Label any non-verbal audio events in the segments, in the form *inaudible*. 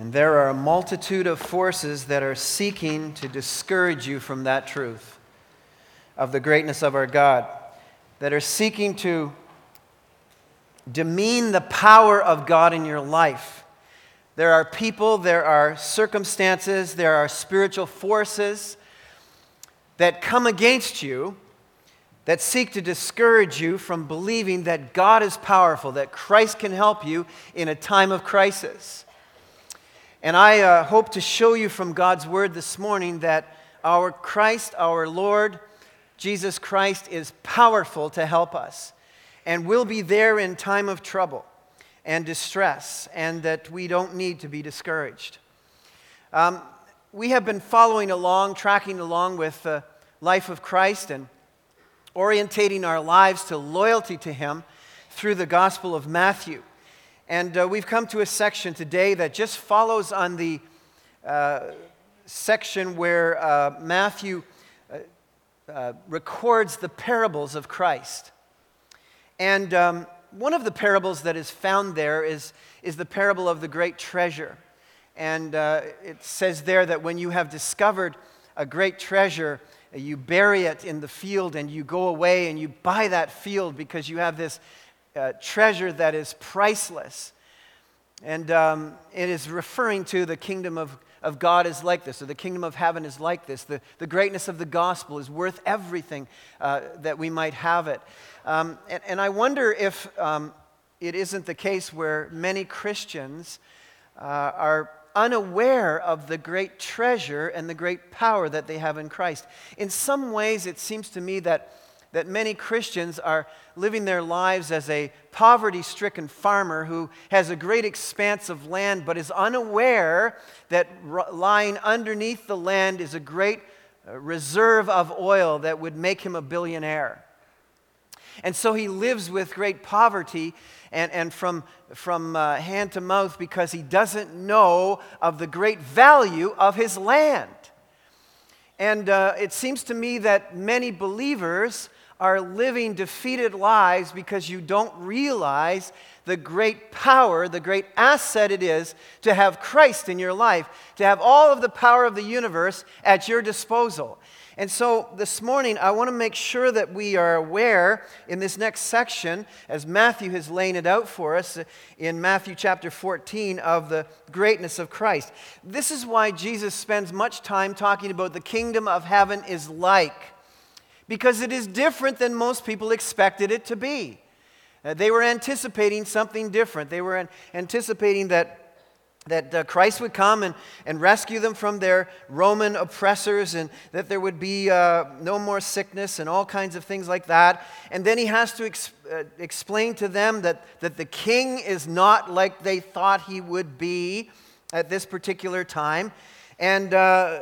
And there are a multitude of forces that are seeking to discourage you from that truth of the greatness of our God, that are seeking to demean the power of God in your life. There are people, there are circumstances, there are spiritual forces that come against you that seek to discourage you from believing that God is powerful, that Christ can help you in a time of crisis. And I uh, hope to show you from God's word this morning that our Christ, our Lord, Jesus Christ, is powerful to help us and will be there in time of trouble and distress, and that we don't need to be discouraged. Um, we have been following along, tracking along with the life of Christ and orientating our lives to loyalty to Him through the Gospel of Matthew. And uh, we've come to a section today that just follows on the uh, section where uh, Matthew uh, uh, records the parables of Christ. And um, one of the parables that is found there is, is the parable of the great treasure. And uh, it says there that when you have discovered a great treasure, you bury it in the field and you go away and you buy that field because you have this uh, treasure that is priceless. And um, it is referring to the kingdom of, of God is like this, or the kingdom of heaven is like this. The, the greatness of the gospel is worth everything uh, that we might have it. Um, and, and, I wonder if um, it isn't the case where many Christians uh, are unaware of the great treasure and the great power that they have in Christ. In some ways, it seems to me that that many Christians are living their lives as a poverty stricken farmer who has a great expanse of land but is unaware that lying underneath the land is a great uh, reserve of oil that would make him a billionaire. And so he lives with great poverty and, and from, from uh, hand to mouth because he doesn't know of the great value of his land. And uh, it seems to me that many believers are living defeated lives because you don't realize the great power, the great asset it is to have Christ in your life, to have all of the power of the universe at your disposal. And so this morning, I want to make sure that we are aware in this next section, as Matthew has laid it out for us in Matthew chapter 14, of the greatness of Christ. This is why Jesus spends much time talking about the kingdom of heaven is like because it is different than most people expected it to be. Uh, they were anticipating something different. They were an- anticipating that, that uh, Christ would come and, and rescue them from their Roman oppressors and that there would be uh, no more sickness and all kinds of things like that. And then he has to ex- uh, explain to them that, that the king is not like they thought he would be at this particular time. And, uh,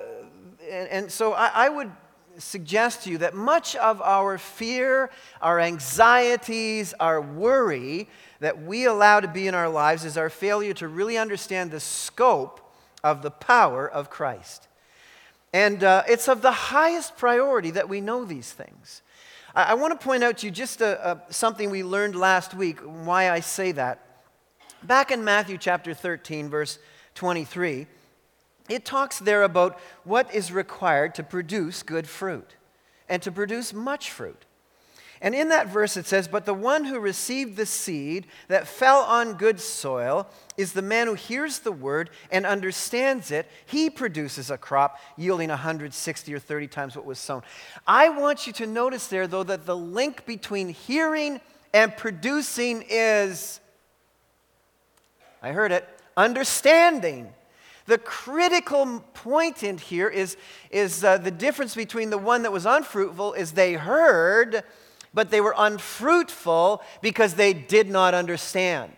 and, and so I, I would suggest to you that much of our fear, our anxieties, our worry that we allow to be in our lives is our failure to really understand the scope of the power of Christ. And uh, it's of the highest priority that we know these things. I, I want to point out to you just a, a, something we learned last week, why I say that. Back in Matthew chapter 13, verse 23, it talks there about what is required to produce good fruit and to produce much fruit. And in that verse it says, But the one who received the seed that fell on good soil is the man who hears the word and understands it. He produces a crop yielding 160 or 30 times what was sown. I want you to notice there, though, that the link between hearing and producing is, I heard it, understanding. The critical point in here is, is uh, the difference between the one that was unfruitful is they heard, but they were unfruitful because they did not understand.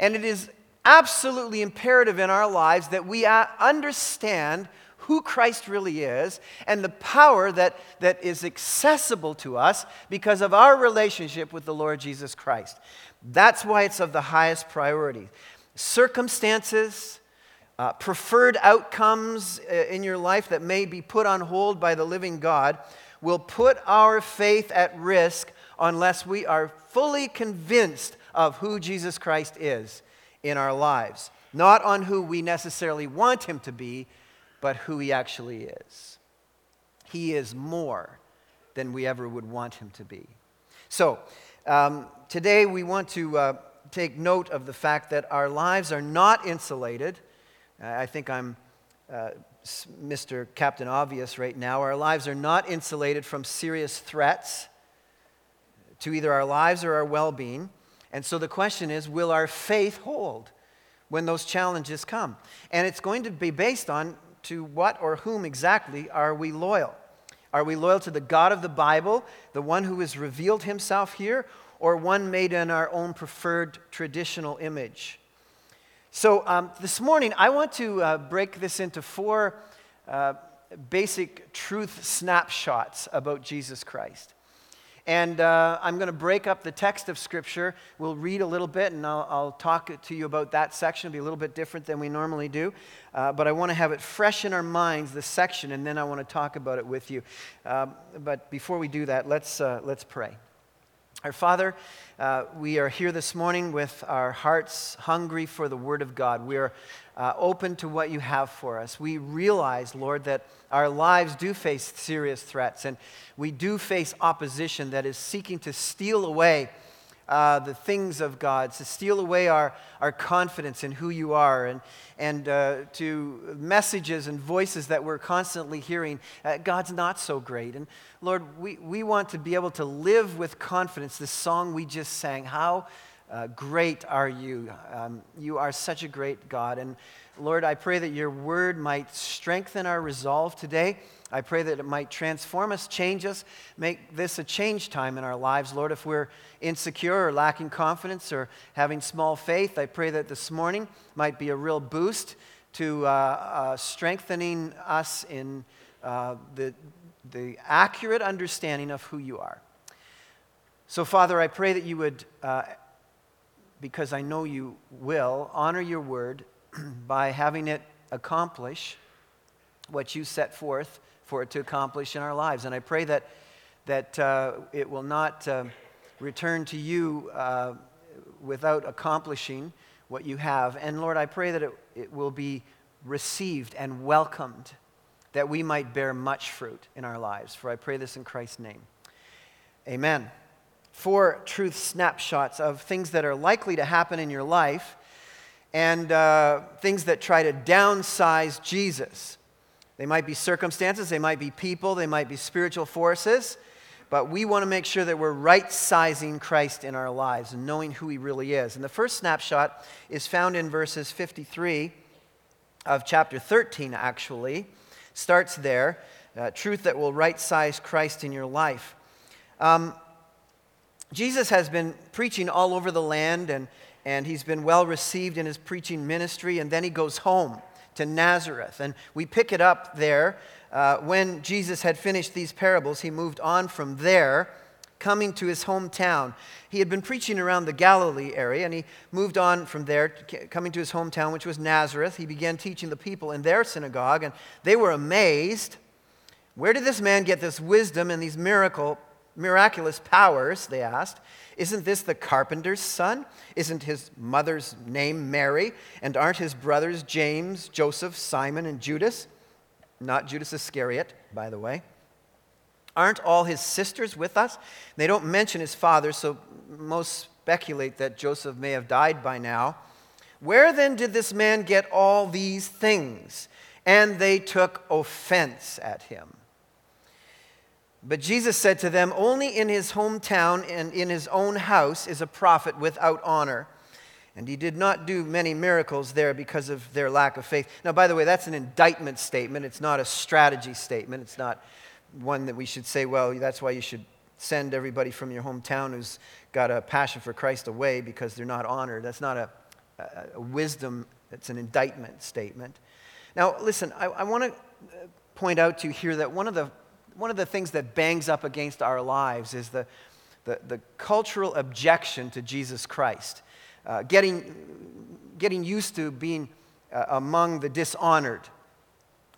And it is absolutely imperative in our lives that we uh, understand who Christ really is and the power that, that is accessible to us because of our relationship with the Lord Jesus Christ. That's why it's of the highest priority. Circumstances, uh, preferred outcomes uh, in your life that may be put on hold by the living God will put our faith at risk unless we are fully convinced of who Jesus Christ is in our lives. Not on who we necessarily want him to be, but who he actually is. He is more than we ever would want him to be. So, um, today we want to uh, take note of the fact that our lives are not insulated. I think I'm uh, Mr. Captain Obvious right now. Our lives are not insulated from serious threats to either our lives or our well being. And so the question is will our faith hold when those challenges come? And it's going to be based on to what or whom exactly are we loyal? Are we loyal to the God of the Bible, the one who has revealed himself here, or one made in our own preferred traditional image? So, um, this morning, I want to uh, break this into four uh, basic truth snapshots about Jesus Christ. And uh, I'm going to break up the text of Scripture. We'll read a little bit, and I'll, I'll talk to you about that section. It'll be a little bit different than we normally do. Uh, but I want to have it fresh in our minds, this section, and then I want to talk about it with you. Um, but before we do that, let's, uh, let's pray. Our Father, uh, we are here this morning with our hearts hungry for the Word of God. We are uh, open to what you have for us. We realize, Lord, that our lives do face serious threats and we do face opposition that is seeking to steal away uh, the things of God, to steal away our, our confidence in who you are, and, and uh, to messages and voices that we're constantly hearing. Uh, God's not so great. And Lord, we, we want to be able to live with confidence. This song we just sang, How uh, Great Are You? Um, you are such a great God. And Lord, I pray that your word might strengthen our resolve today. I pray that it might transform us, change us, make this a change time in our lives. Lord, if we're insecure or lacking confidence or having small faith, I pray that this morning might be a real boost to uh, uh, strengthening us in uh, the, the accurate understanding of who you are. So, Father, I pray that you would, uh, because I know you will, honor your word *clears throat* by having it accomplish what you set forth for it to accomplish in our lives. And I pray that, that uh, it will not uh, return to you uh, without accomplishing what you have. And Lord, I pray that it, it will be received and welcomed, that we might bear much fruit in our lives. For I pray this in Christ's name. Amen. Four truth snapshots of things that are likely to happen in your life and uh, things that try to downsize Jesus. They might be circumstances, they might be people, they might be spiritual forces, but we want to make sure that we're right sizing Christ in our lives and knowing who he really is. And the first snapshot is found in verses 53 of chapter 13, actually. Starts there. Uh, truth that will right size Christ in your life. Um, Jesus has been preaching all over the land and, and he's been well received in his preaching ministry, and then he goes home to Nazareth. And we pick it up there. Uh, when Jesus had finished these parables, he moved on from there, coming to his hometown. He had been preaching around the Galilee area, and he moved on from there, coming to his hometown, which was Nazareth. He began teaching the people in their synagogue, and they were amazed. Where did this man get this wisdom and these miracle, miraculous powers? They asked. Isn't this the carpenter's son? Isn't his mother's name Mary? And aren't his brothers James, Joseph, Simon, and Judas? Not Judas Iscariot, by the way. Aren't all his sisters with us? They don't mention his father, so most speculate that Joseph may have died by now. Where then did this man get all these things? And they took offense at him. But Jesus said to them, Only in his hometown and in his own house is a prophet without honor. And he did not do many miracles there because of their lack of faith. Now, by the way, that's an indictment statement. It's not a strategy statement. It's not one that we should say, well, that's why you should send everybody from your hometown who's got a passion for Christ away because they're not honored. That's not a, a, a wisdom, it's an indictment statement. Now, listen, I, I want to uh, point out to you here that one of the one of the things that bangs up against our lives is the, the, the cultural objection to Jesus Christ. Uh, getting, getting used to being uh, among the dishonored.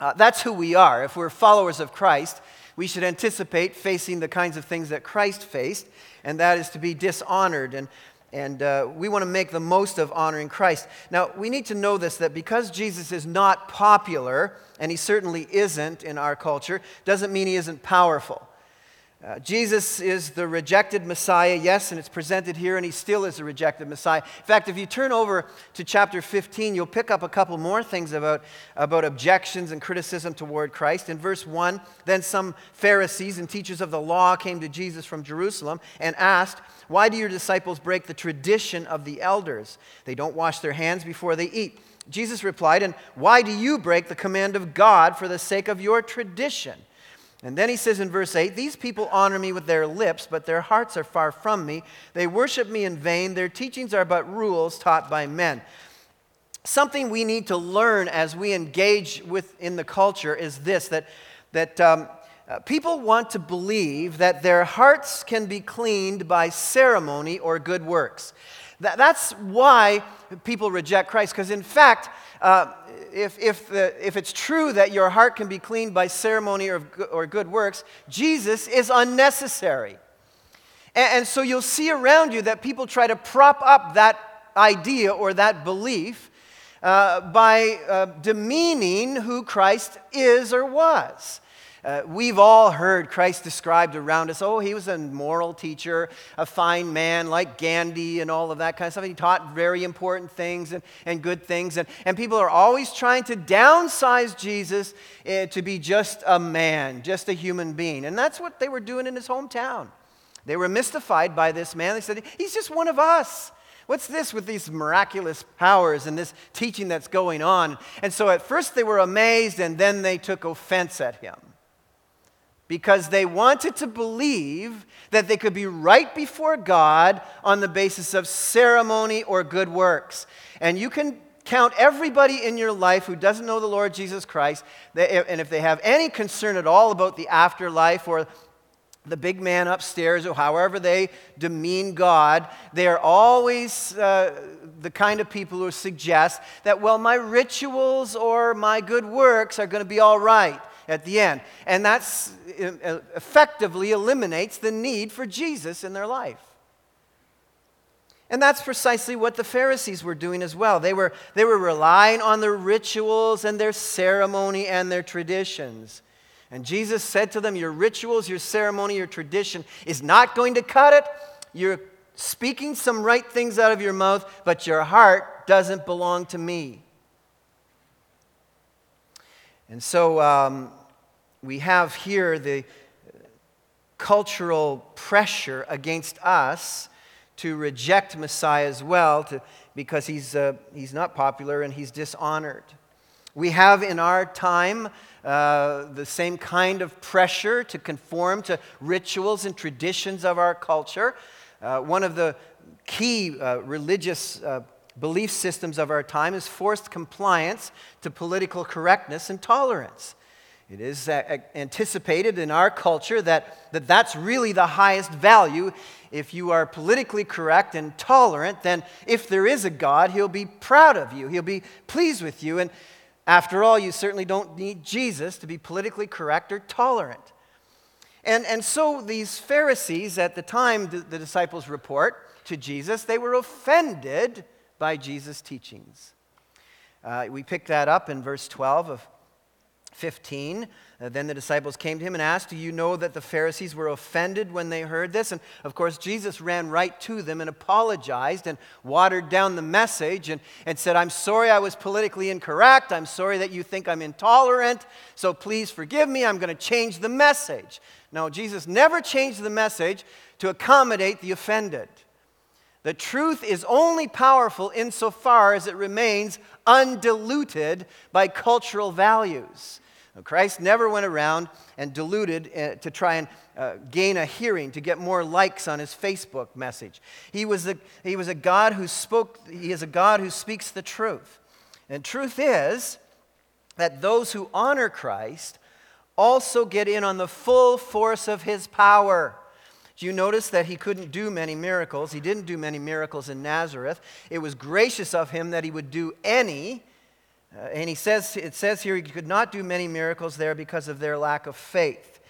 Uh, that's who we are. If we're followers of Christ, we should anticipate facing the kinds of things that Christ faced, and that is to be dishonored. And, And uh, we want to make the most of honoring Christ. Now, we need to know this that because Jesus is not popular, and he certainly isn't in our culture, doesn't mean he isn't powerful. Uh, Jesus is the rejected Messiah, yes, and it's presented here, and he still is a rejected Messiah. In fact, if you turn over to chapter 15, you'll pick up a couple more things about, about objections and criticism toward Christ. In verse 1, then some Pharisees and teachers of the law came to Jesus from Jerusalem and asked, Why do your disciples break the tradition of the elders? They don't wash their hands before they eat. Jesus replied, And why do you break the command of God for the sake of your tradition? And then he says in verse 8, These people honor me with their lips, but their hearts are far from me. They worship me in vain. Their teachings are but rules taught by men. Something we need to learn as we engage with in the culture is this that, that um, uh, people want to believe that their hearts can be cleaned by ceremony or good works. That, that's why people reject Christ, because in fact, uh, if, if, the, if it's true that your heart can be cleaned by ceremony or, or good works, Jesus is unnecessary. And, and so you'll see around you that people try to prop up that idea or that belief uh, by uh, demeaning who Christ is or was. Uh, we've all heard Christ described around us. Oh, he was a moral teacher, a fine man like Gandhi and all of that kind of stuff. He taught very important things and, and good things. And, and people are always trying to downsize Jesus uh, to be just a man, just a human being. And that's what they were doing in his hometown. They were mystified by this man. They said, He's just one of us. What's this with these miraculous powers and this teaching that's going on? And so at first they were amazed and then they took offense at him because they wanted to believe that they could be right before God on the basis of ceremony or good works. And you can count everybody in your life who doesn't know the Lord Jesus Christ, and if they have any concern at all about the afterlife or the big man upstairs, or however they demean God, they are always uh, the kind of people who suggest that, well, my rituals or my good works are going to be all right at the end. And that effectively eliminates the need for Jesus in their life. And that's precisely what the Pharisees were doing as well. They were, they were relying on their rituals and their ceremony and their traditions. And Jesus said to them, Your rituals, your ceremony, your tradition is not going to cut it. You're speaking some right things out of your mouth, but your heart doesn't belong to me. And so um, we have here the cultural pressure against us to reject Messiah as well to, because he's, uh, he's not popular and he's dishonored. We have in our time uh, the same kind of pressure to conform to rituals and traditions of our culture. Uh, one of the key uh, religious uh, belief systems of our time is forced compliance to political correctness and tolerance. It is anticipated in our culture that, that that's really the highest value. If you are politically correct and tolerant, then if there is a God, he'll be proud of you. He'll be pleased with you. And after all, you certainly don't need Jesus to be politically correct or tolerant. And, and so these Pharisees, at the time the, the disciples report to Jesus, they were offended by Jesus' teachings. Uh, we pick that up in verse 12 of 15. Uh, then the disciples came to him and asked, Do you know that the Pharisees were offended when they heard this? And of course, Jesus ran right to them and apologized and watered down the message and, and said, I'm sorry I was politically incorrect. I'm sorry that you think I'm intolerant. So please forgive me. I'm going to change the message. No, Jesus never changed the message to accommodate the offended. The truth is only powerful insofar as it remains undiluted by cultural values. Christ never went around and diluted uh, to try and uh, gain a hearing, to get more likes on his Facebook message. He was, a, he was a God who spoke, he is a God who speaks the truth. And truth is that those who honor Christ also get in on the full force of his power. Do you notice that he couldn't do many miracles? He didn't do many miracles in Nazareth. It was gracious of him that he would do any uh, and he says, it says here he could not do many miracles there because of their lack of faith.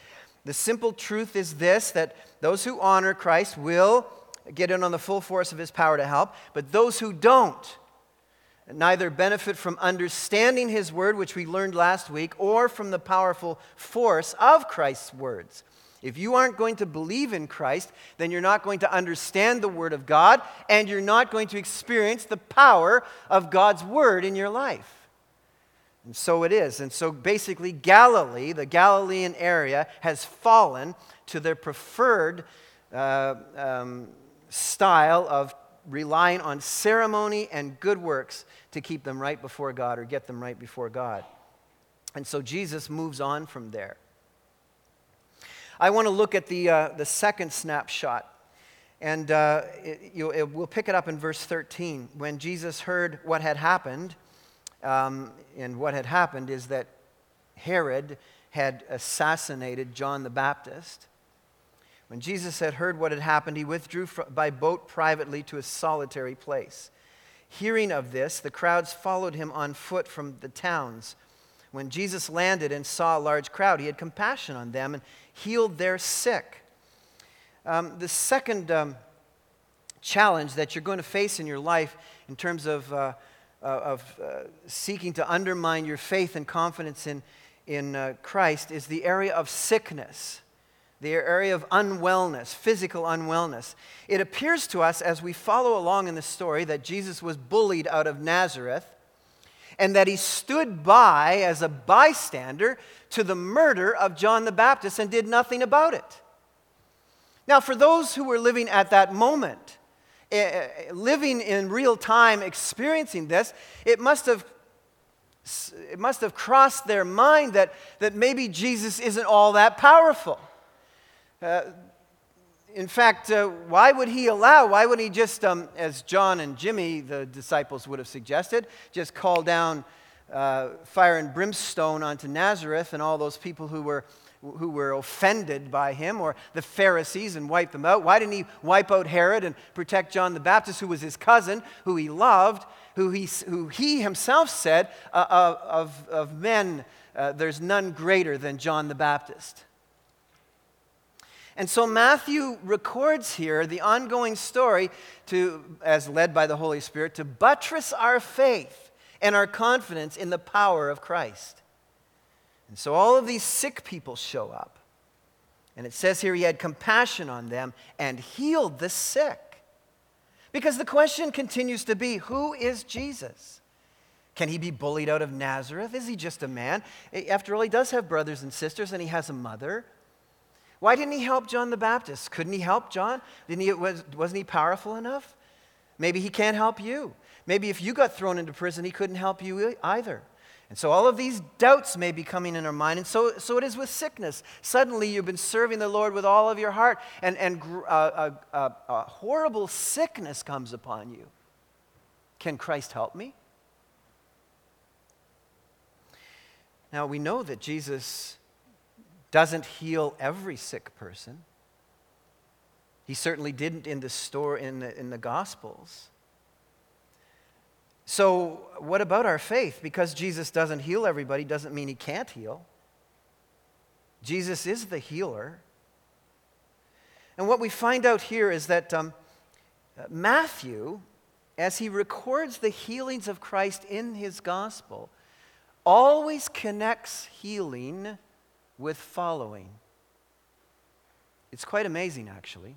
The simple truth is this that those who honor Christ will get in on the full force of his power to help, but those who don't neither benefit from understanding his word, which we learned last week, or from the powerful force of Christ's words. If you aren't going to believe in Christ, then you're not going to understand the Word of God, and you're not going to experience the power of God's Word in your life. And so it is. And so basically, Galilee, the Galilean area, has fallen to their preferred uh, um, style of relying on ceremony and good works to keep them right before God or get them right before God. And so Jesus moves on from there. I want to look at the, uh, the second snapshot. And uh, it, you, it, we'll pick it up in verse 13. When Jesus heard what had happened, um, and what had happened is that Herod had assassinated John the Baptist. When Jesus had heard what had happened, he withdrew by boat privately to a solitary place. Hearing of this, the crowds followed him on foot from the towns. When Jesus landed and saw a large crowd, he had compassion on them and healed their sick. Um, the second um, challenge that you're going to face in your life in terms of uh, of uh, seeking to undermine your faith and confidence in, in uh, Christ is the area of sickness, the area of unwellness, physical unwellness. It appears to us as we follow along in the story that Jesus was bullied out of Nazareth and that he stood by as a bystander to the murder of John the Baptist and did nothing about it. Now, for those who were living at that moment, living in real time, experiencing this, it must have it must have crossed their mind that, that maybe Jesus isn't all that powerful. Uh, in fact, uh, why would he allow, why would he just, um, as John and Jimmy, the disciples, would have suggested, just call down uh, fire and brimstone onto Nazareth and all those people who were who were offended by him, or the Pharisees and wipe them out? Why didn't he wipe out Herod and protect John the Baptist, who was his cousin, who he loved, who he, who he himself said, uh, uh, of, of men, uh, there's none greater than John the Baptist? And so Matthew records here the ongoing story to, as led by the Holy Spirit, to buttress our faith and our confidence in the power of Christ. And so all of these sick people show up. And it says here he had compassion on them and healed the sick. Because the question continues to be who is Jesus? Can he be bullied out of Nazareth? Is he just a man? After all, he does have brothers and sisters and he has a mother. Why didn't he help John the Baptist? Couldn't he help John? Didn't he, was, wasn't he powerful enough? Maybe he can't help you. Maybe if you got thrown into prison, he couldn't help you either. And so all of these doubts may be coming in our mind. And so, so it is with sickness. Suddenly you've been serving the Lord with all of your heart, and, and uh, a, a, a horrible sickness comes upon you. Can Christ help me? Now we know that Jesus doesn't heal every sick person. He certainly didn't in the store in the, in the Gospels. So, what about our faith? Because Jesus doesn't heal everybody doesn't mean he can't heal. Jesus is the healer. And what we find out here is that um, Matthew, as he records the healings of Christ in his gospel, always connects healing with following. It's quite amazing, actually.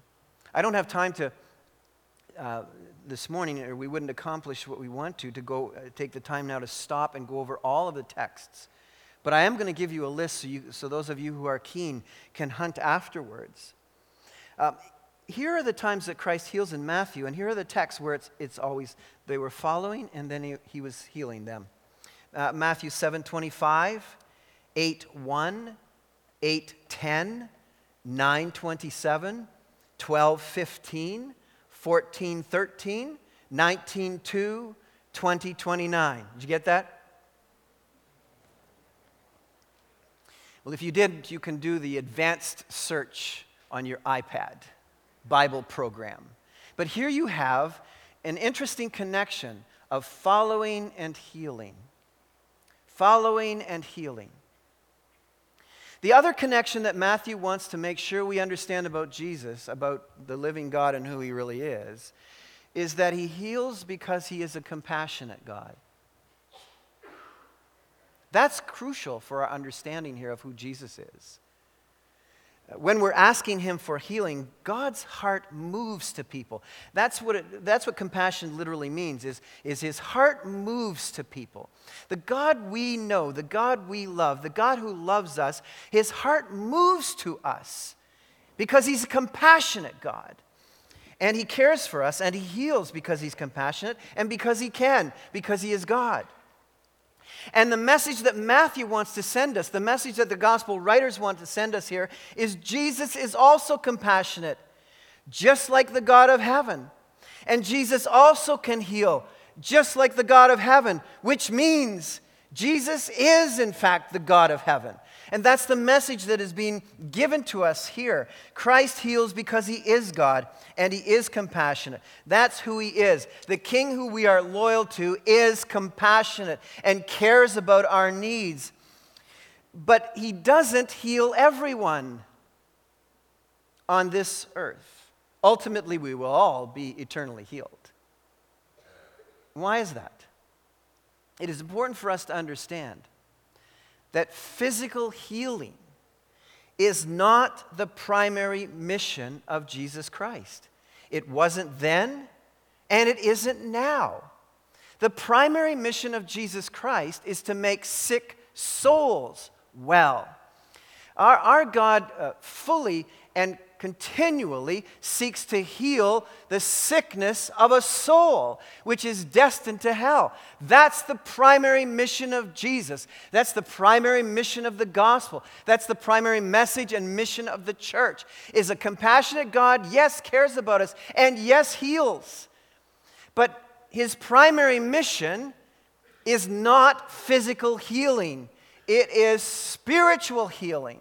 I don't have time to uh, this morning, or we wouldn't accomplish what we want to, to go uh, take the time now to stop and go over all of the texts. But I am going to give you a list so, you, so those of you who are keen can hunt afterwards. Um, here are the times that Christ heals in Matthew, and here are the texts where it's, it's always they were following and then he, he was healing them. Uh, Matthew 7 25, 8 1, 8 10, 9 27, 12 15, 14, 13, 19, 2, 20, 29. Did you get that? Well, if you didn't, you can do the advanced search on your iPad Bible program. But here you have an interesting connection of following and healing. Following and healing. The other connection that Matthew wants to make sure we understand about Jesus, about the living God and who he really is, is that he heals because he is a compassionate God. That's crucial for our understanding here of who Jesus is. When we're asking him for healing, God's heart moves to people. That's what, it, that's what compassion literally means, is, is his heart moves to people. The God we know, the God we love, the God who loves us, his heart moves to us because he's a compassionate God. And he cares for us and he heals because he's compassionate and because he can, because he is God. And the message that Matthew wants to send us, the message that the gospel writers want to send us here, is Jesus is also compassionate, just like the God of heaven. And Jesus also can heal, just like the God of heaven, which means Jesus is, in fact, the God of heaven. And that's the message that is being given to us here. Christ heals because he is God and he is compassionate. That's who he is. The king who we are loyal to is compassionate and cares about our needs. But he doesn't heal everyone on this earth. Ultimately, we will all be eternally healed. Why is that? It is important for us to understand that physical healing is not the primary mission of Jesus Christ. It wasn't then, and it isn't now. The primary mission of Jesus Christ is to make sick souls well. Our, our God uh, fully and continually seeks to heal the sickness of a soul which is destined to hell. That's the primary mission of Jesus. That's the primary mission of the gospel. That's the primary message and mission of the church. Is a compassionate God, yes, cares about us and yes, heals. But his primary mission is not physical healing. It is spiritual healing.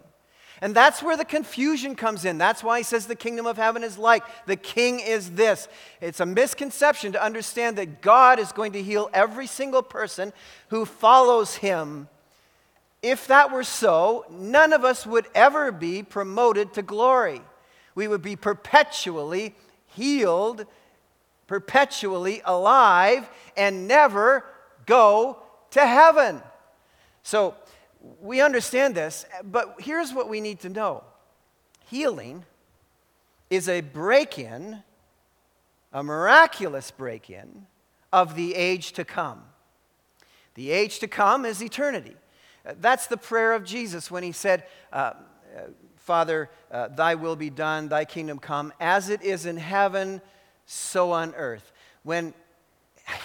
And that's where the confusion comes in. That's why he says the kingdom of heaven is like. The king is this. It's a misconception to understand that God is going to heal every single person who follows him. If that were so, none of us would ever be promoted to glory. We would be perpetually healed, perpetually alive, and never go to heaven. So, we understand this, but here's what we need to know healing is a break in, a miraculous break in of the age to come. The age to come is eternity. Uh, that's the prayer of Jesus when he said, uh, uh, Father, uh, thy will be done, thy kingdom come, as it is in heaven, so on earth. When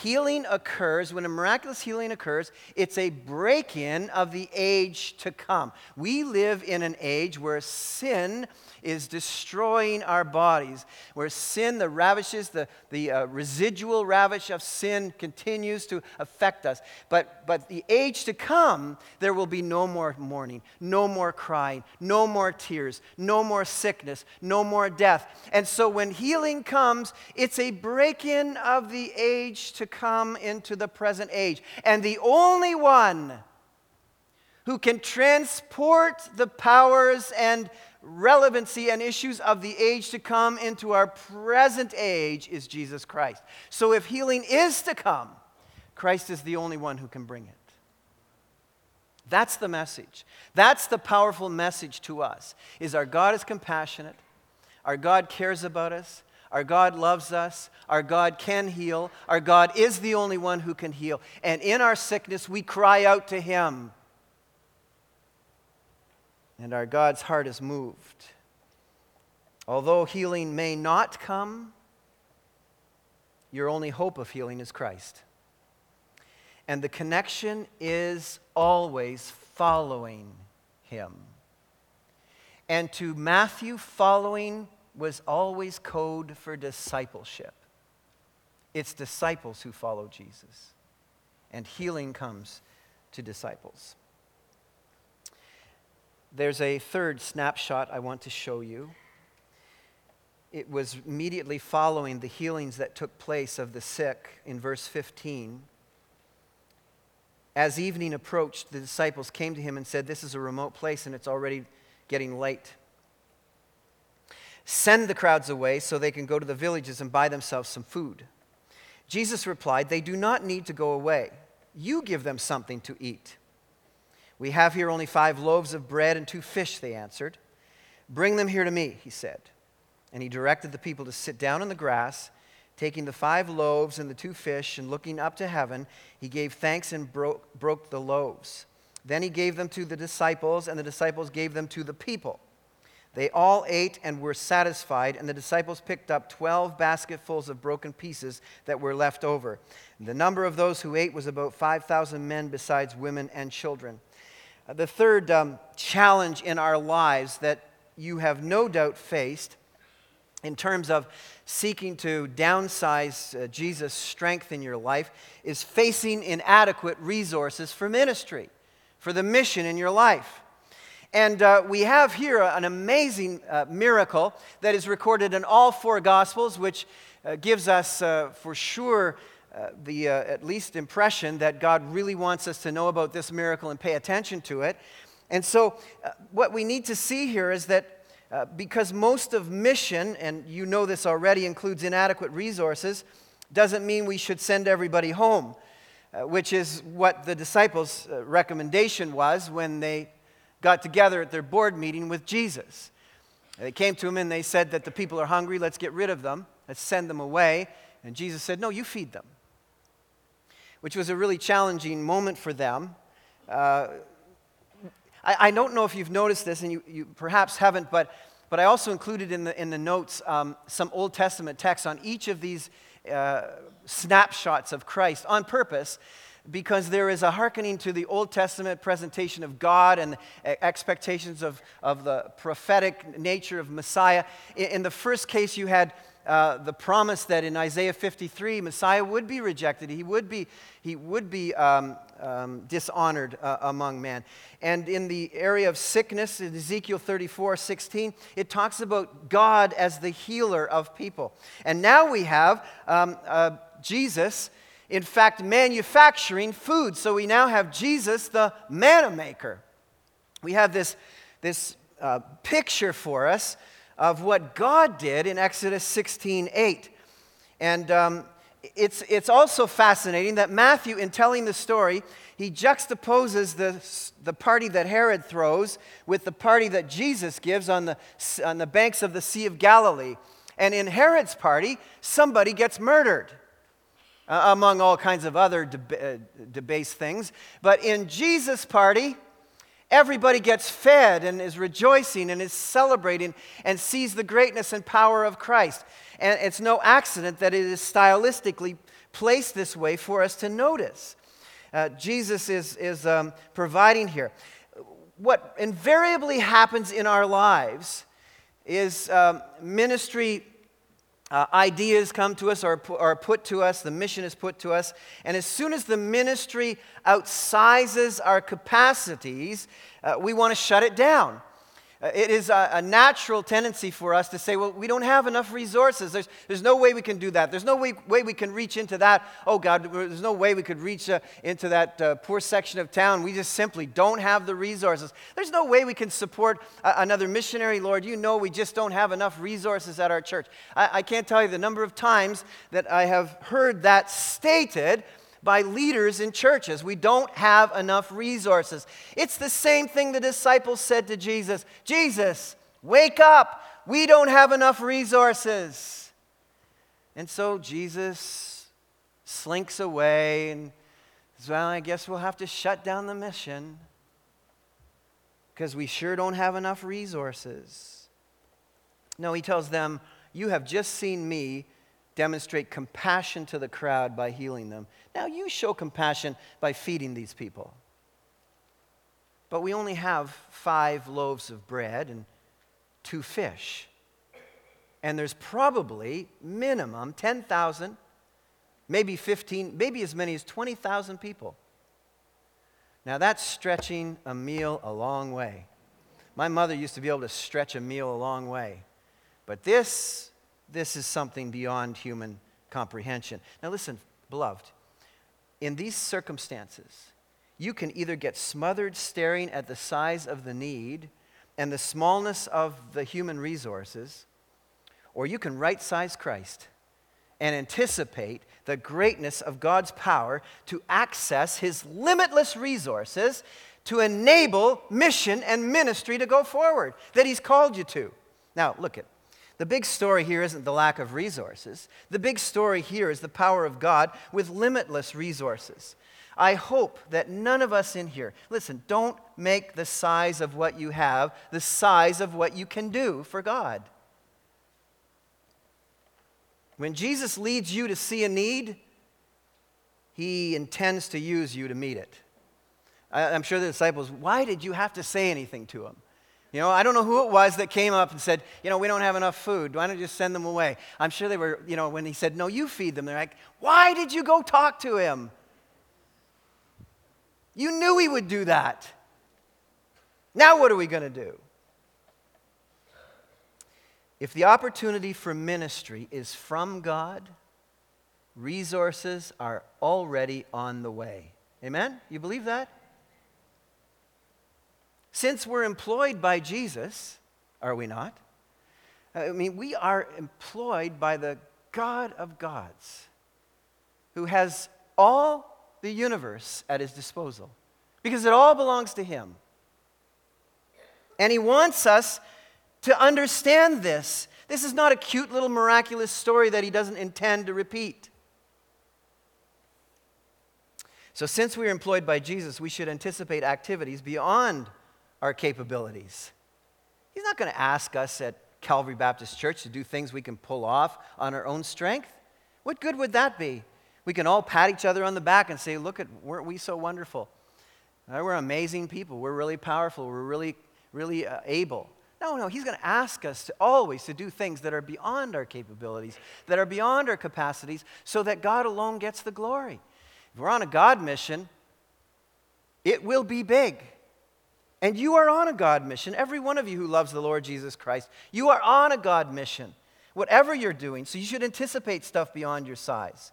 healing occurs, when a miraculous healing occurs, it's a break in of the age to come. We live in an age where sin is destroying our bodies, where sin, the ravishes, the, the uh, residual ravish of sin continues to affect us. But, but the age to come, there will be no more mourning, no more crying, no more tears, no more sickness, no more death. And so when healing comes, it's a break in of the age to come into the present age. And the only one who can transport the powers and relevancy and issues of the age to come into our present age is Jesus Christ. So if healing is to come, Christ is the only one who can bring it. That's the message. That's the powerful message to us. Is our God is compassionate. Our God cares about us. Our God loves us. Our God can heal. Our God is the only one who can heal. And in our sickness, we cry out to Him and our God's heart is moved. Although healing may not come, your only hope of healing is Christ. And the connection is always following him. And to Matthew, following was always code for discipleship. It's disciples who follow Jesus, and healing comes to disciples. There's a third snapshot I want to show you. It was immediately following the healings that took place of the sick in verse 15. As evening approached, the disciples came to him and said, This is a remote place and it's already getting late. Send the crowds away so they can go to the villages and buy themselves some food. Jesus replied, They do not need to go away. You give them something to eat. We have here only five loaves of bread and two fish, they answered. Bring them here to me, he said. And he directed the people to sit down in the grass. Taking the five loaves and the two fish and looking up to heaven, he gave thanks and broke, broke the loaves. Then he gave them to the disciples, and the disciples gave them to the people. They all ate and were satisfied, and the disciples picked up 12 basketfuls of broken pieces that were left over. The number of those who ate was about 5,000 men, besides women and children. Uh, the third um, challenge in our lives that you have no doubt faced in terms of seeking to downsize uh, Jesus' strength in your life is facing inadequate resources for ministry, for the mission in your life. And uh, we have here an amazing uh, miracle that is recorded in all four Gospels, which uh, gives us uh, for sure uh, the uh, at least impression that God really wants us to know about this miracle and pay attention to it. And so, what we need to see here is that because most of mission, and you know this already, includes inadequate resources, doesn't mean we should send everybody home. Which is what the disciples' recommendation was when they got together at their board meeting with Jesus. They came to him and they said that the people are hungry, let's get rid of them, let's send them away. And Jesus said, No, you feed them, which was a really challenging moment for them. Uh, I, I, don't know if you've noticed this, and you, you perhaps haven't, but, but I also included in the, in the notes um, some Old Testament texts on each of these uh, snapshots of Christ on purpose because there is a hearkening to the Old Testament presentation of God and expectations of, of the prophetic nature of Messiah. In, in the first case, you had uh, the promise that in Isaiah 53, Messiah would be rejected. He would be, he would be um, um, dishonored uh, among men. And in the area of sickness, in Ezekiel 34 16, it talks about God as the healer of people. And now we have um, Jesus in fact, manufacturing food. So we now have Jesus, the manna maker. We have this, this uh, picture for us of what God did in Exodus 16 8. And um, it's, it's also fascinating that Matthew, in telling the story, he juxtaposes the, the party that Herod throws with the party that Jesus gives on the, on the banks of the Sea of Galilee. And in Herod's party, somebody gets murdered uh, among all kinds of other uh, debased things. But in Jesus' party, everybody gets fed and is rejoicing and is celebrating and sees the greatness and power of Christ. And it's no accident that it is stylistically placed this way for us to notice. Uh, Jesus is, is um, providing here. What invariably happens in our lives is um, ministry uh, ideas come to us or are put to us, the mission is put to us, and as soon as the ministry outsizes our capacities, uh, we want to shut it down. Uh, it is a, a, natural tendency for us to say, well, we don't have enough resources. There's, there's no way we can do that. There's no way, way we can reach into that. Oh, God, there's no way we could reach uh, into that uh, poor section of town. We just simply don't have the resources. There's no way we can support another missionary, Lord. You know we just don't have enough resources at our church. I, I can't tell you the number of times that I have heard that stated by leaders in churches. We don't have enough resources. It's the same thing the disciples said to Jesus Jesus, wake up. We don't have enough resources. And so Jesus slinks away and says, Well, I guess we'll have to shut down the mission because we sure don't have enough resources. No, he tells them, You have just seen me demonstrate compassion to the crowd by healing them. Now you show compassion by feeding these people. But we only have five loaves of bread and two fish. And there's probably minimum 10,000, maybe 15, maybe as many as 20,000 people. Now that's stretching a meal a long way. My mother used to be able to stretch a meal a long way. But this this is something beyond human comprehension. Now, listen, beloved, in these circumstances, you can either get smothered staring at the size of the need and the smallness of the human resources, or you can right size Christ and anticipate the greatness of God's power to access his limitless resources to enable mission and ministry to go forward that he's called you to. Now, look at the big story here isn't the lack of resources. The big story here is the power of God with limitless resources. I hope that none of us in here, listen, don't make the size of what you have the size of what you can do for God. When Jesus leads you to see a need, he intends to use you to meet it. I'm sure the disciples, why did you have to say anything to him? You know, I don't know who it was that came up and said, you know, we don't have enough food. Why don't you just send them away? I'm sure they were, you know, when he said, no, you feed them, they're like, why did you go talk to him? You knew he would do that. Now, what are we going to do? If the opportunity for ministry is from God, resources are already on the way. Amen? You believe that? Since we're employed by Jesus, are we not? I mean, we are employed by the God of gods who has all the universe at his disposal because it all belongs to him. And he wants us to understand this. This is not a cute little miraculous story that he doesn't intend to repeat. So, since we are employed by Jesus, we should anticipate activities beyond our capabilities. He's not going to ask us at Calvary Baptist Church to do things we can pull off on our own strength. What good would that be? We can all pat each other on the back and say, Look at, weren't we so wonderful? We're amazing people. We're really powerful. We're really, really uh, able. No, no, he's going to ask us to always to do things that are beyond our capabilities, that are beyond our capacities, so that God alone gets the glory. If we're on a God mission, it will be big. And you are on a God mission. Every one of you who loves the Lord Jesus Christ, you are on a God mission. Whatever you're doing, so you should anticipate stuff beyond your size.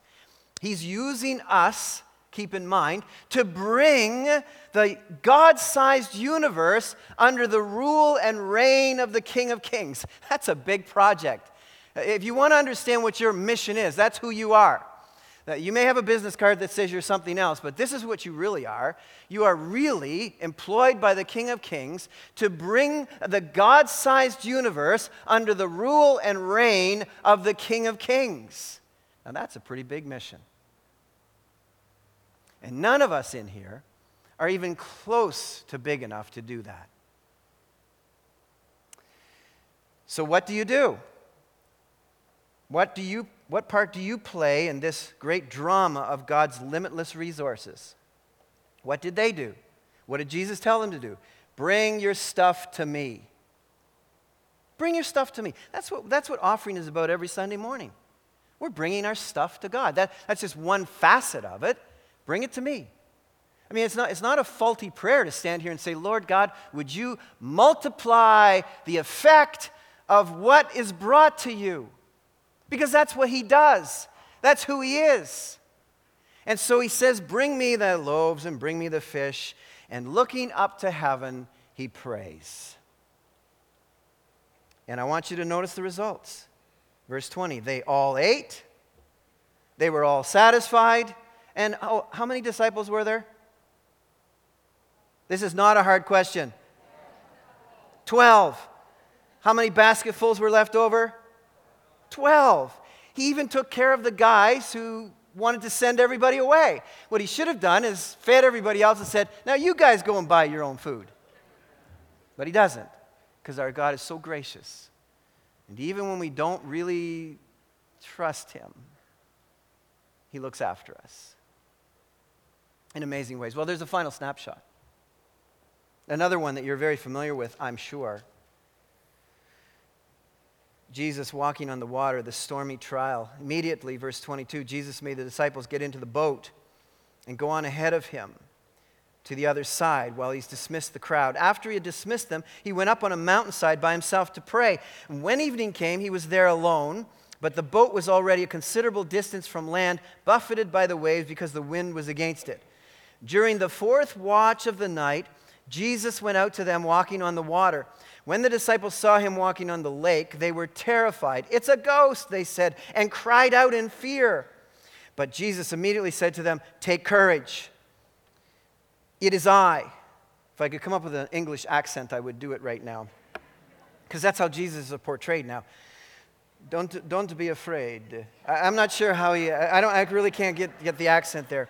He's using us keep in mind, to bring the God sized universe under the rule and reign of the King of Kings. That's a big project. If you want to understand what your mission is, that's who you are. You may have a business card that says you're something else, but this is what you really are. You are really employed by the King of Kings to bring the God sized universe under the rule and reign of the King of Kings. Now, that's a pretty big mission. And none of us in here are even close to big enough to do that. So, what do you do? What, do you, what part do you play in this great drama of God's limitless resources? What did they do? What did Jesus tell them to do? Bring your stuff to me. Bring your stuff to me. That's what, that's what offering is about every Sunday morning. We're bringing our stuff to God. That, that's just one facet of it. Bring it to me. I mean, it's not, it's not a faulty prayer to stand here and say, Lord God, would you multiply the effect of what is brought to you? Because that's what he does, that's who he is. And so he says, Bring me the loaves and bring me the fish. And looking up to heaven, he prays. And I want you to notice the results. Verse 20 they all ate, they were all satisfied and how, how many disciples were there? This is not a hard question. 12. How many basketfuls were left over? 12. He even took care of the guys who wanted to send everybody away. What he should have done is fed everybody else and said, Now you guys go and buy your own food. But he doesn't, because our God is so gracious. And even when we don't really trust him, he looks after us in amazing ways. Well, there's a final snapshot. Another one that you're very familiar with, I'm sure. Jesus walking on the water, the stormy trial. Immediately, verse 22, Jesus made the disciples get into the boat and go on ahead of him to the other side while he's dismissed the crowd. After he had dismissed them, he went up on a mountainside by himself to pray. And when evening came, he was there alone, but the boat was already a considerable distance from land, buffeted by the waves because the wind was against it. During the fourth watch of the night, Jesus went out to them walking on the water. When the disciples saw him walking on the lake, they were terrified. It's a ghost, they said, and cried out in fear. But Jesus immediately said to them, Take courage. It is I. If I could come up with an English accent, I would do it right now. Because that's how Jesus is portrayed now. Don't, don't be afraid. I, am not sure how he, I, don't, I really can't get, get the accent there.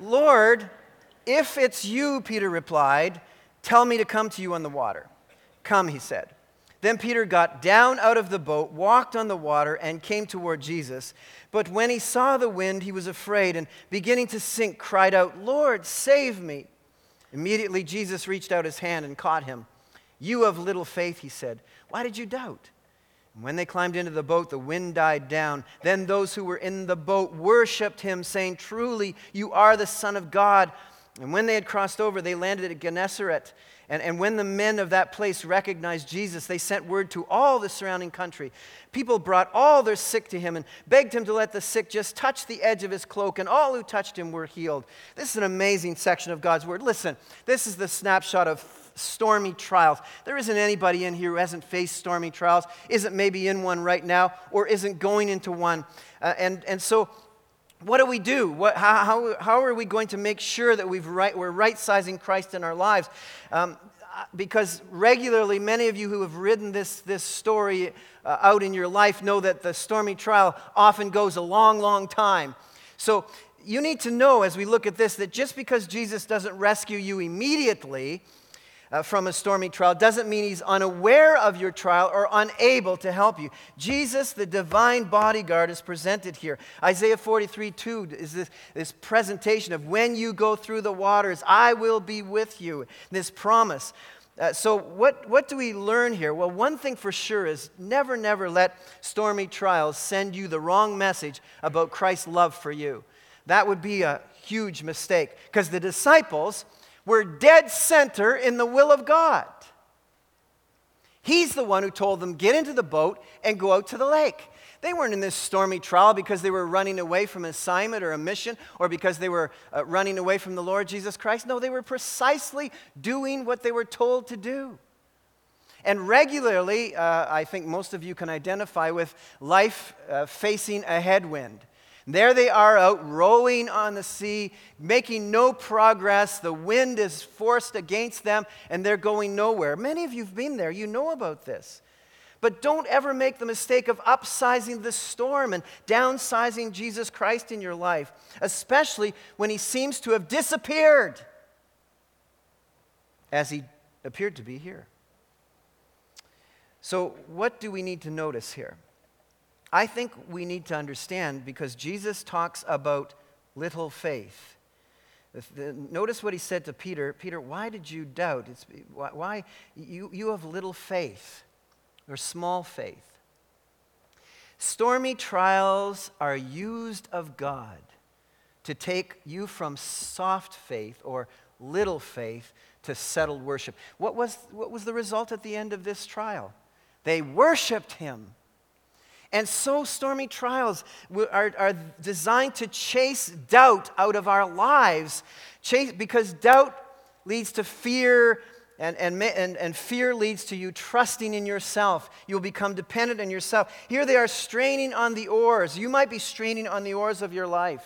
Lord, if it's you, Peter replied, tell me to come to you on the water. Come, he said. Then Peter got down out of the boat, walked on the water, and came toward Jesus. But when he saw the wind, he was afraid and, beginning to sink, cried out, Lord, save me. Immediately, Jesus reached out his hand and caught him. You of little faith, he said, why did you doubt? And when they climbed into the boat, the wind died down. Then those who were in the boat worshiped him, saying, Truly, you are the Son of God. And when they had crossed over, they landed at Gennesaret. And, and when the men of that place recognized Jesus, they sent word to all the surrounding country. People brought all their sick to him and begged him to let the sick just touch the edge of his cloak, and all who touched him were healed. This is an amazing section of God's word. Listen, this is the snapshot of stormy trials. There isn't anybody in here who hasn't faced stormy trials, isn't maybe in one right now, or isn't going into one. Uh, and, and so, what do we do? What, how, how, how are we going to make sure that we've right, we're right sizing Christ in our lives? Um, because regularly, many of you who have ridden this, this story uh, out in your life know that the stormy trial often goes a long, long time. So, you need to know as we look at this that just because Jesus doesn't rescue you immediately, uh, from a stormy trial doesn't mean he's unaware of your trial or unable to help you. Jesus, the divine bodyguard, is presented here. Isaiah 43 2 is this, this presentation of when you go through the waters, I will be with you. This promise. Uh, so, what, what do we learn here? Well, one thing for sure is never, never let stormy trials send you the wrong message about Christ's love for you. That would be a huge mistake because the disciples were dead center in the will of God. He's the one who told them, get into the boat and go out to the lake. They weren't in this stormy trial because they were running away from an assignment or a mission or because they were uh, running away from the Lord Jesus Christ. No, they were precisely doing what they were told to do. And regularly, uh, I think most of you can identify with life uh, facing a headwind. There they are out rowing on the sea, making no progress. The wind is forced against them, and they're going nowhere. Many of you have been there, you know about this. But don't ever make the mistake of upsizing the storm and downsizing Jesus Christ in your life, especially when he seems to have disappeared, as he appeared to be here. So, what do we need to notice here? I think we need to understand because Jesus talks about little faith. Notice what he said to Peter Peter, why did you doubt? It's, why, you, you have little faith or small faith. Stormy trials are used of God to take you from soft faith or little faith to settled worship. What was, what was the result at the end of this trial? They worshiped him. And so, stormy trials are, are designed to chase doubt out of our lives, chase, because doubt leads to fear, and, and, and, and fear leads to you trusting in yourself. You'll become dependent on yourself. Here they are straining on the oars. You might be straining on the oars of your life.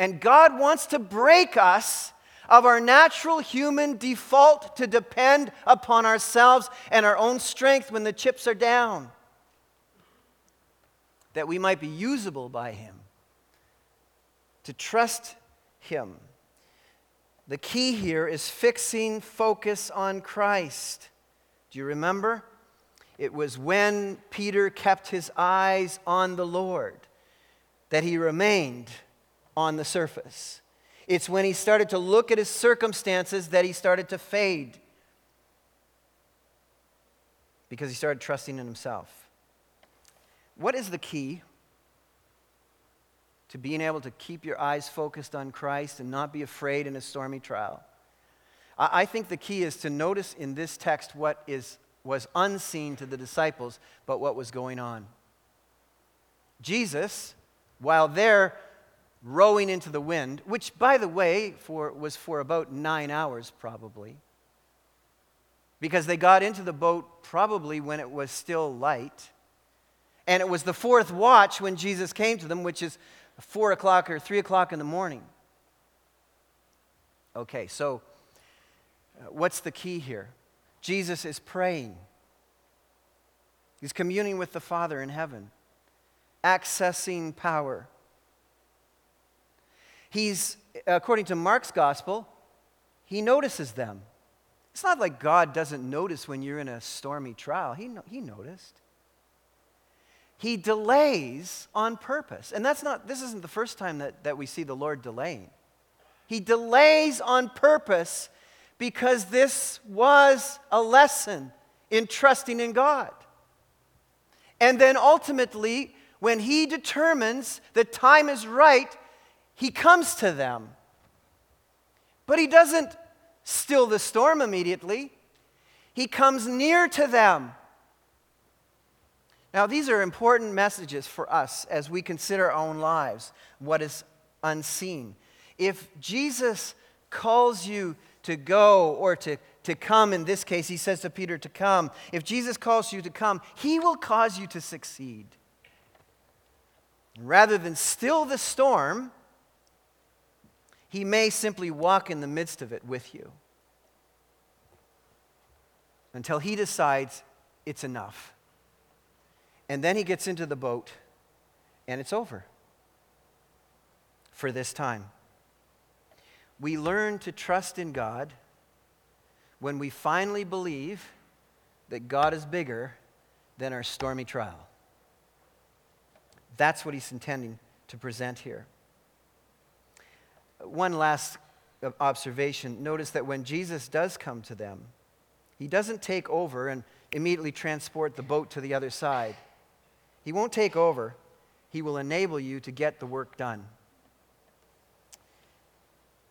And God wants to break us of our natural human default to depend upon ourselves and our own strength when the chips are down that we might be usable by Him, to trust Him. The key here is fixing focus on Christ. Do you remember? It was when Peter kept his eyes on the Lord that he remained on the surface. It's when he started to look at his circumstances that he started to fade because he started trusting in himself. What is the key to being able to keep your eyes focused on Christ and not be afraid in a stormy trial? I think the key is to notice in this text what is, was unseen to the disciples, but what was going on. Jesus, while they're rowing into the wind, which, by the way, for, was for about nine hours probably, because they got into the boat probably when it was still light. And it was the fourth watch when Jesus came to them, which is four o'clock or three o'clock in the morning. Okay, so uh, what's the key here? Jesus is praying, he's communing with the Father in heaven, accessing power. He's, according to Mark's gospel, he notices them. It's not like God doesn't notice when you're in a stormy trial. He, he noticed. He delays on purpose. And that's not, this isn't the first time that, that we see the Lord delaying. He delays on purpose because this was a lesson in trusting in God. And then ultimately, when He determines the time is right, He comes to them. But He doesn't still the storm immediately, He comes near to them. Now, these are important messages for us as we consider our own lives, what is unseen. If Jesus calls you to go or to, to come, in this case, he says to Peter to come. If Jesus calls you to come, he will cause you to succeed. Rather than still the storm, he may simply walk in the midst of it with you until he decides it's enough. And then he gets into the boat, and it's over for this time. We learn to trust in God when we finally believe that God is bigger than our stormy trial. That's what he's intending to present here. One last uh, observation notice that when Jesus does come to them, he doesn't take over and immediately transport the boat to the other side. He won't take over, He will enable you to get the work done.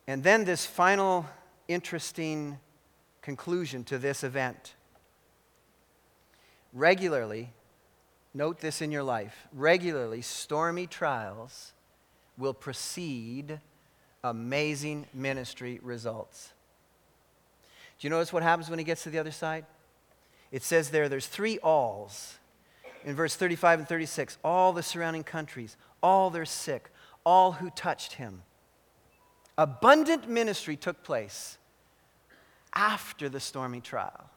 And then this final interesting conclusion to this event. Regularly, note this in your life, regularly, stormy trials will precede amazing ministry results. Do you notice what happens when he gets to the other side? It says there, there's three alls in verse 35 and 36 all the surrounding countries, all their sick, all who touched him. Abundant ministry took place after the stormy trial,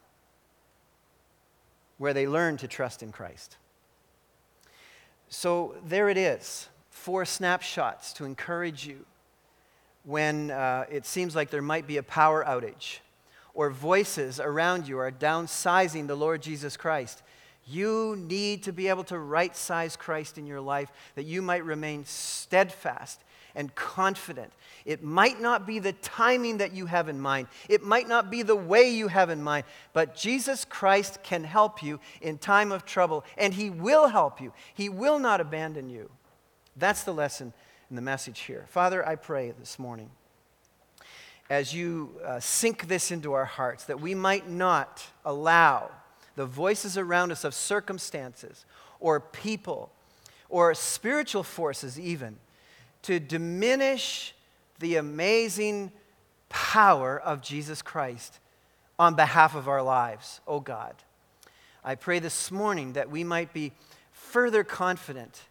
where they learned to trust in Christ. So there it is four snapshots to encourage you when uh, it seems like there might be a power outage or voices around you are downsizing the Lord Jesus Christ. You need to be able to right size Christ in your life that you might remain steadfast and confident. It might not be the timing that you have in mind, it might not be the way you have in mind, but Jesus Christ can help you in time of trouble, and He will help you. He will not abandon you. That's the lesson in the message here. Father, I pray this morning as you uh, sink this into our hearts that we might not allow the voices around us of circumstances or people or spiritual forces, even, to diminish the amazing power of Jesus Christ on behalf of our lives, oh God. I pray this morning that we might be further confident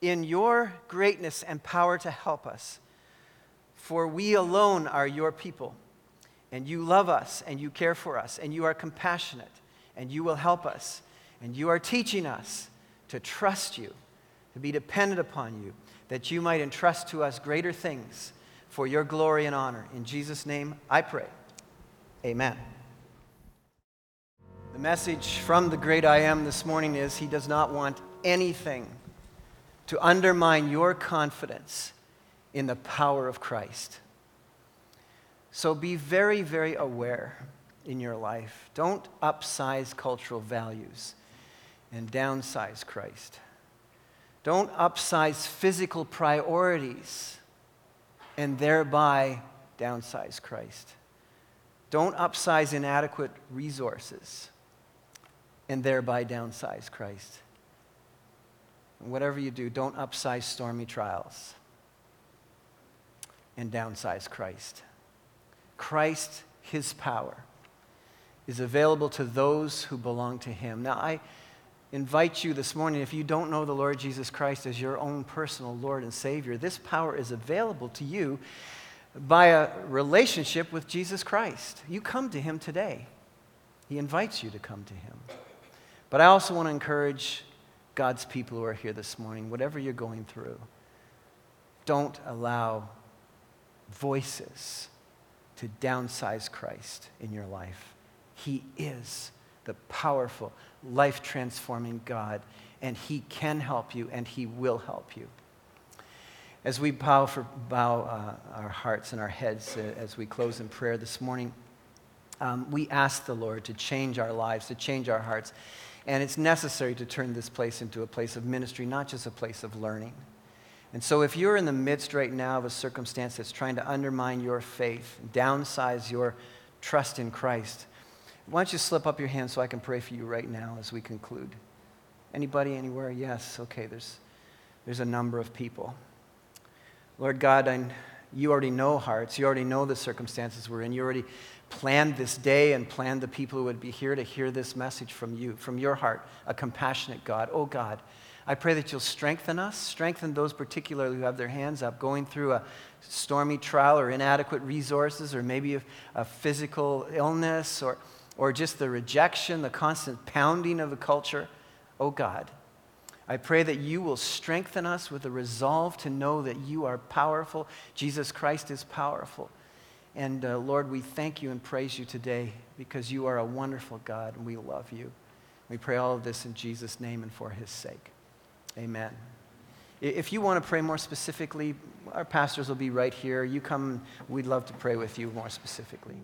in your greatness and power to help us. For we alone are your people, and you love us, and you care for us, and you are compassionate and you will help us. And you are teaching us to trust you, to be dependent upon you, that you might entrust to us greater things for your glory and honor. In Jesus' name, I pray. Amen. The message from the great I am this morning is He does not want anything to undermine your confidence in the power of Christ. So be very, very aware in your life. Don't upsize cultural values and downsize Christ. Don't upsize physical priorities and thereby downsize Christ. Don't upsize inadequate resources and thereby downsize Christ. whatever you do, don't upsize stormy trials. and downsize Christ. Christ, his power, is available to those who belong to him. Now, I invite you this morning, if you don't know the Lord Jesus Christ as your own personal Lord and Savior, this power is available to you by a relationship with Jesus Christ. You come to him today. He invites you to come to him. But I also want to encourage God's people who are here this morning, whatever you're going through, don't allow voices to downsize Christ in your life. He is the powerful, life transforming God, and He can help you and He will help you. As we bow, for, bow uh, our hearts and our heads uh, as we close in prayer this morning, um, we ask the Lord to change our lives, to change our hearts. And it's necessary to turn this place into a place of ministry, not just a place of learning. And so, if you're in the midst right now of a circumstance that's trying to undermine your faith, downsize your trust in Christ, why don't you slip up your hand so I can pray for you right now as we conclude? Anybody, anywhere? Yes. Okay, there's, there's a number of people. Lord God, I, you already know hearts. You already know the circumstances we're in. You already planned this day and planned the people who would be here to hear this message from you, from your heart, a compassionate God. Oh God, I pray that you'll strengthen us, strengthen those particularly who have their hands up, going through a stormy trial or inadequate resources, or maybe a, a physical illness, or, or just the rejection, the constant pounding of the culture. Oh God, I pray that you will strengthen us with a resolve to know that you are powerful. Jesus Christ is powerful. And uh, Lord, we thank you and praise you today because you are a wonderful God and we love you. We pray all of this in Jesus' name and for his sake. Amen. If you want to pray more specifically, our pastors will be right here. You come, we'd love to pray with you more specifically.